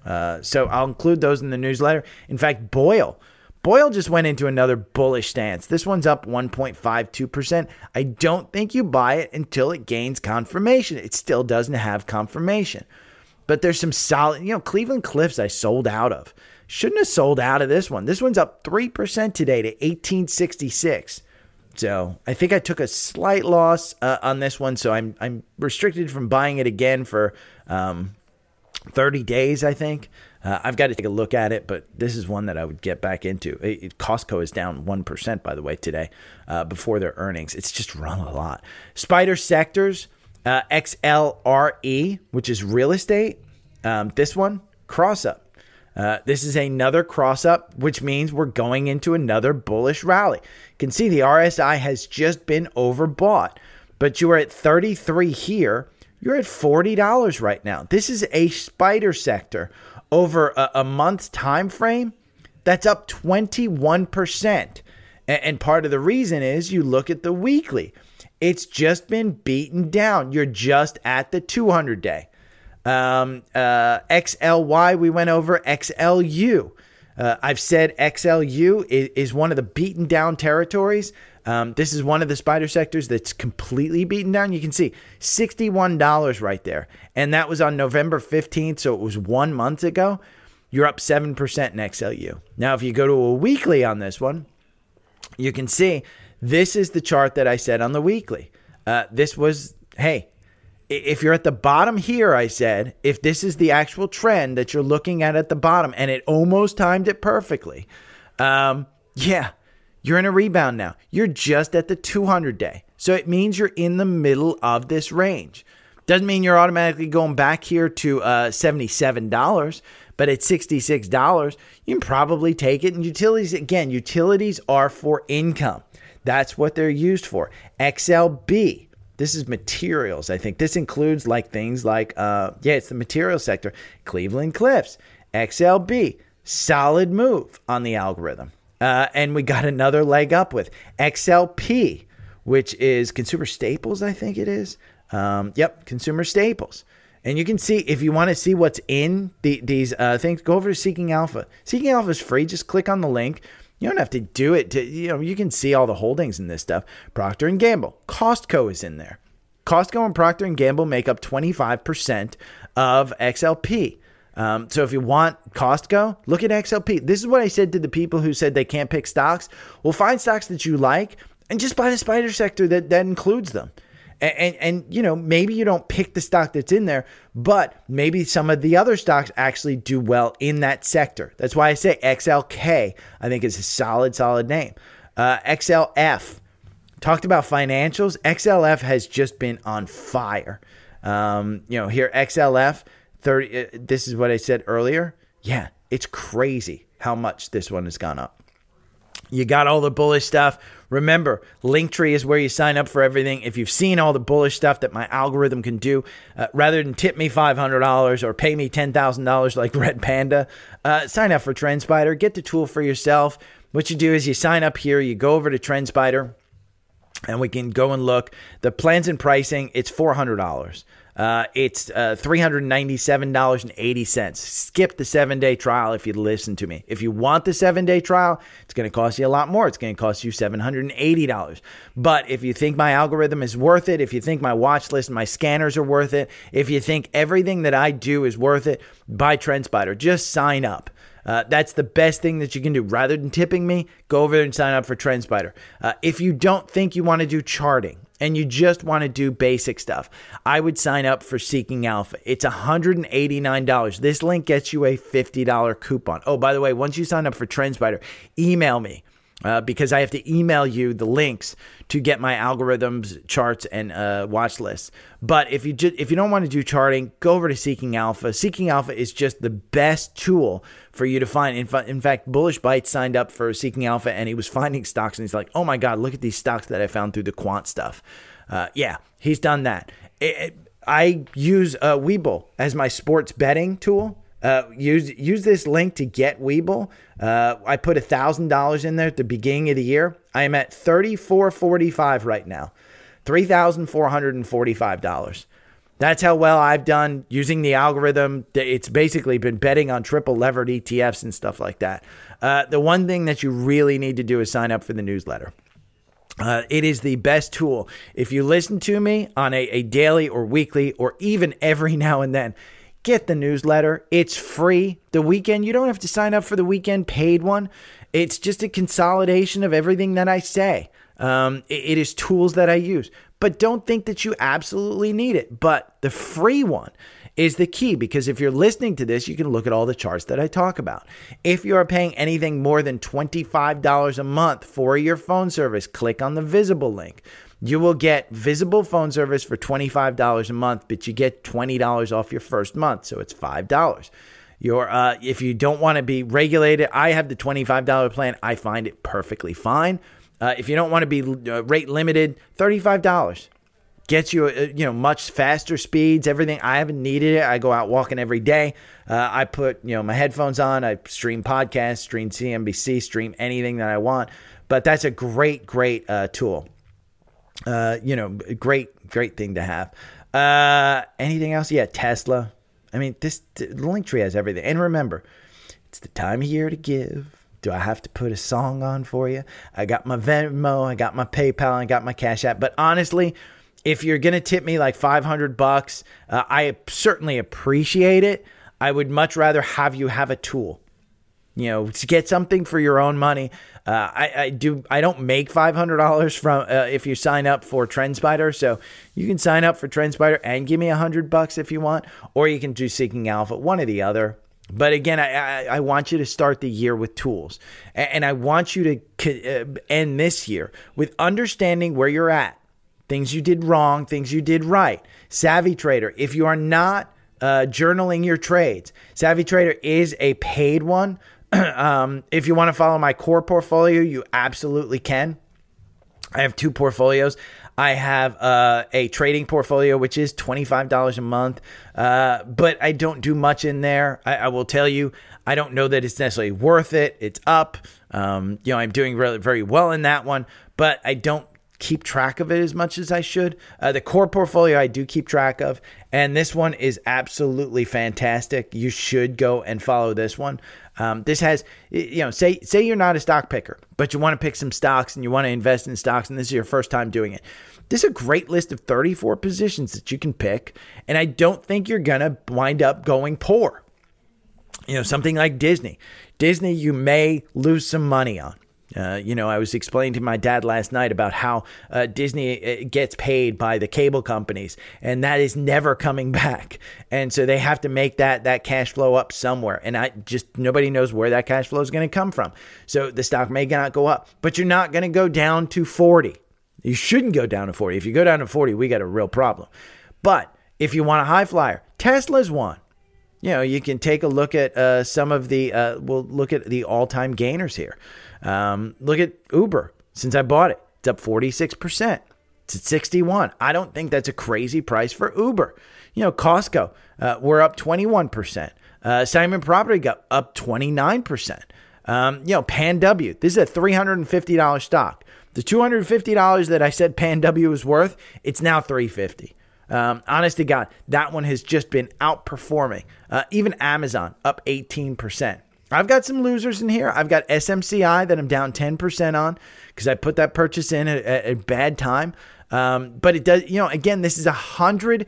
Uh, so I'll include those in the newsletter. In fact, BOIL. BOIL just went into another bullish stance. This one's up 1.52%. I don't think you buy it until it gains confirmation. It still doesn't have confirmation. But there's some solid, you know, Cleveland Cliffs I sold out of. Shouldn't have sold out of this one. This one's up 3% today to 1866. So I think I took a slight loss uh, on this one. So I'm, I'm restricted from buying it again for um, 30 days, I think. Uh, I've got to take a look at it, but this is one that I would get back into. It, it, Costco is down 1%, by the way, today uh, before their earnings. It's just run a lot. Spider Sectors, uh, XLRE, which is real estate. Um, this one, cross up. Uh, this is another cross up, which means we're going into another bullish rally. You can see the RSI has just been overbought, but you are at 33 here. You're at $40 right now. This is a spider sector over a, a month's time frame. That's up 21%. And, and part of the reason is you look at the weekly. It's just been beaten down. You're just at the 200 day. Um, uh, XLY, we went over XLU. Uh, I've said XLU is, is, one of the beaten down territories. Um, this is one of the spider sectors that's completely beaten down. You can see $61 right there. And that was on November 15th, so it was one month ago. You're up 7% in XLU. Now, if you go to a weekly on this one, you can see this is the chart that I said on the weekly. Uh, this was, hey, if you're at the bottom here, I said, if this is the actual trend that you're looking at at the bottom, and it almost timed it perfectly, um, yeah, you're in a rebound now. You're just at the 200 day. So it means you're in the middle of this range. Doesn't mean you're automatically going back here to uh, $77, but at $66, you can probably take it. And utilities, again, utilities are for income. That's what they're used for. XLB this is materials. I think this includes like things like, uh, yeah, it's the material sector. Cleveland Cliffs, XLB, solid move on the algorithm. Uh, and we got another leg up with XLP, which is consumer staples, I think it is. Um, yep, consumer staples. And you can see if you want to see what's in the, these uh, things, go over to Seeking Alpha. Seeking Alpha is free. Just click on the link. You don't have to do it to you know you can see all the holdings in this stuff. Procter and Gamble, Costco is in there. Costco and Procter and Gamble make up 25% of XLP. Um, so if you want Costco, look at XLP. This is what I said to the people who said they can't pick stocks. Well, find stocks that you like and just buy the spider sector that that includes them. And, and, and, you know, maybe you don't pick the stock that's in there, but maybe some of the other stocks actually do well in that sector. That's why I say XLK, I think is a solid, solid name. Uh, XLF, talked about financials. XLF has just been on fire. Um, you know, here, XLF, 30, uh, this is what I said earlier. Yeah, it's crazy how much this one has gone up. You got all the bullish stuff. Remember, Linktree is where you sign up for everything. If you've seen all the bullish stuff that my algorithm can do, uh, rather than tip me $500 or pay me $10,000 like <laughs> Red Panda, uh, sign up for TrendSpider. Get the tool for yourself. What you do is you sign up here, you go over to TrendSpider, and we can go and look. The plans and pricing, it's $400. Uh, it's uh, $397.80. Skip the seven day trial if you listen to me. If you want the seven day trial, it's going to cost you a lot more. It's going to cost you $780. But if you think my algorithm is worth it, if you think my watch list my scanners are worth it, if you think everything that I do is worth it, buy TrendSpider. Just sign up. Uh, that's the best thing that you can do. Rather than tipping me, go over there and sign up for TrendSpider. Uh, if you don't think you want to do charting, and you just want to do basic stuff, I would sign up for Seeking Alpha. It's $189. This link gets you a $50 coupon. Oh, by the way, once you sign up for TrendSpider, email me uh, because I have to email you the links to get my algorithms, charts, and uh, watch lists. But if you just, if you don't want to do charting, go over to Seeking Alpha. Seeking Alpha is just the best tool for you to find. In, fa- in fact, Bullish Byte signed up for Seeking Alpha, and he was finding stocks, and he's like, "Oh my God, look at these stocks that I found through the quant stuff." Uh, yeah, he's done that. It, it, I use uh, Webull as my sports betting tool Uh, use use this link to get Webull. Uh, I put a thousand dollars in there at the beginning of the year. I am at thirty four forty five right now, three thousand four hundred and forty five dollars. That's how well I've done using the algorithm. It's basically been betting on triple levered ETFs and stuff like that. Uh, the one thing that you really need to do is sign up for the newsletter. Uh, it is the best tool. If you listen to me on a, a daily or weekly or even every <laughs> now and then, get the newsletter. It's free. The weekend, you don't have to sign up for the weekend paid one. It's just a consolidation of everything that I say. Um, it, it is tools that I use, but don't think that you absolutely need it. But the free one is the key because if you're listening to this, you can look at all the charts that I talk about. If you are paying anything more than $25 a month for your phone service, click on the visible link. You will get visible phone service for $25 a month, but you get $20 off your first month, so it's $5. Your uh, if you don't want to be regulated, I have the $25 plan. I find it perfectly fine. Uh, if you don't want to be uh, rate limited, $35 gets you, uh, you know, much faster speeds, everything. I haven't needed it. I go out walking every day. Uh, I put, you know, my headphones on. I stream podcasts, stream CNBC, stream anything that I want. But that's a great, great uh, tool. Uh, you know, great, great thing to have. Uh, anything else? Yeah, Tesla. I mean, this the Linktree has everything. And remember, it's the time of year to give. Do I have to put a song on for you? I got my Venmo, I got my PayPal, I got my Cash App. But honestly, if you're gonna tip me like 500 bucks, uh, I certainly appreciate it. I would much rather have you have a tool. You know, to get something for your own money. Uh, I, I do. I don't make five hundred dollars from uh, if you sign up for TrendSpider. So you can sign up for TrendSpider and give me a hundred bucks if you want, or you can do Seeking Alpha, one or the other. But again, I, I, I, want you to start the year with tools. And I want you to uh, end this year with understanding where you're at, things you did wrong, things you did right. Savvy Trader, if you are not uh, journaling your trades, Savvy Trader is a paid one. <clears throat> um, if you want to follow my core portfolio, you absolutely can. I have two portfolios. I have uh, a trading portfolio, which is $25 a month, uh, but I don't do much in there. I, I, will tell you, I don't know that it's necessarily worth it. It's up. Um, you know, I'm doing really very well in that one, but I don't keep track of it as much as I should. Uh, the core portfolio I do keep track of, and this one is absolutely fantastic. You should go and follow this one. Um, this has, you know, say say you're not a stock picker, but you want to pick some stocks and you want to invest in stocks, and this is your first time doing it. This is a great list of 34 positions that you can pick, and I don't think you're gonna wind up going poor. You know, something like Disney. Disney, you may lose some money on. Uh, you know, I was explaining to my dad last night about how uh, Disney uh, gets paid by the cable companies, and that is never coming <laughs> back. And so they have to make that that cash flow up somewhere. And I just nobody knows where that cash flow is going to come from. So the stock may not go up, but you're not going to go down to 40. You shouldn't go down to 40. If you go down to 40, we got a real problem. But if you want a high flyer, Tesla's one. You know, you can take a look at uh, some of the. Uh, we'll look at the all-time gainers here. Um, look at Uber. Since I bought it, it's up 46%. It's at 61. I don't think that's a crazy price for Uber. You know, Costco, uh, we're up 21%. Uh, Simon Property got up 29%. Um, you know, Pan W, this is a $350 stock. The $250 that I said Pan W was worth, it's now 350 um, honest to God, that one has just been outperforming. Uh, even Amazon up 18%. I've got some losers in here. I've got SMCI that I'm down 10% on because I put that purchase in at, at a bad time. Um, but it does, you know, again, this is a hundred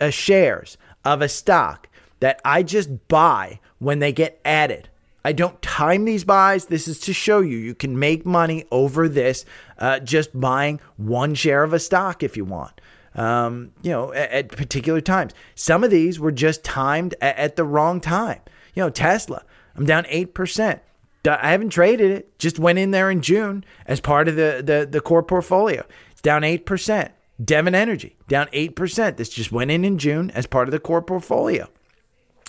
uh, shares of a stock that I just buy when they get added. I don't time these buys. This is to show you you can make money over this uh, just buying one share of a stock if you want. Um, you know, at, at, particular times. Some of these were just timed at, at the wrong time. You know, Tesla. I'm down 8%. I haven't traded it. Just went in there in June as part of the, the, the core portfolio. Down 8%. Devon Energy, down 8%. This just went in in June as part of the core portfolio.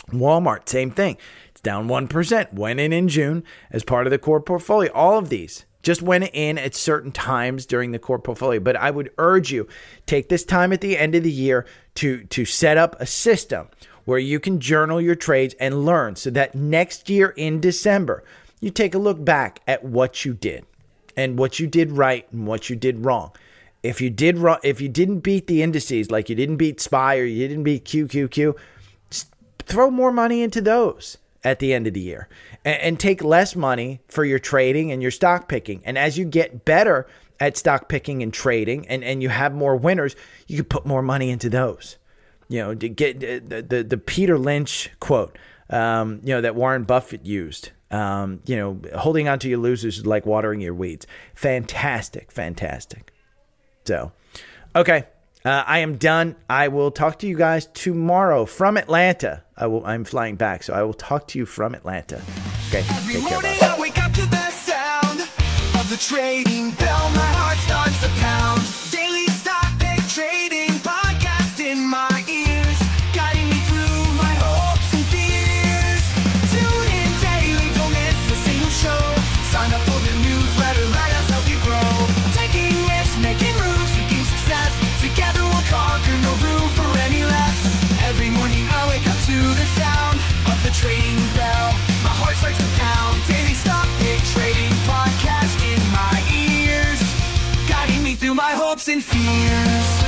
Walmart, same thing. It's down 1%. Went in in June as part of the core portfolio. All of these just went in at certain times during the core portfolio. But I would urge you take this time at the end of the year to to set up a system where you can journal your trades and learn so that next year in December, you take a look back at what you did and what you did right and what you did wrong. If you did wrong, if you didn't beat the indices, like you didn't beat SPY or you didn't beat QQQ, throw more money into those at the end of the year and, and, take less money for your trading and your stock picking. And as you get better at stock picking and trading and, and you have more winners, you can put more money into those. You know, to get the, the, the Peter Lynch quote, um, you know, that Warren Buffett used. Um, you know, holding on to your losers is like watering your weeds. Fantastic, fantastic. So, okay, uh, I am done. I will talk to you guys tomorrow from Atlanta. I will. I'm flying back, so I will talk to you from Atlanta. Okay. Every take care, bye. And fears.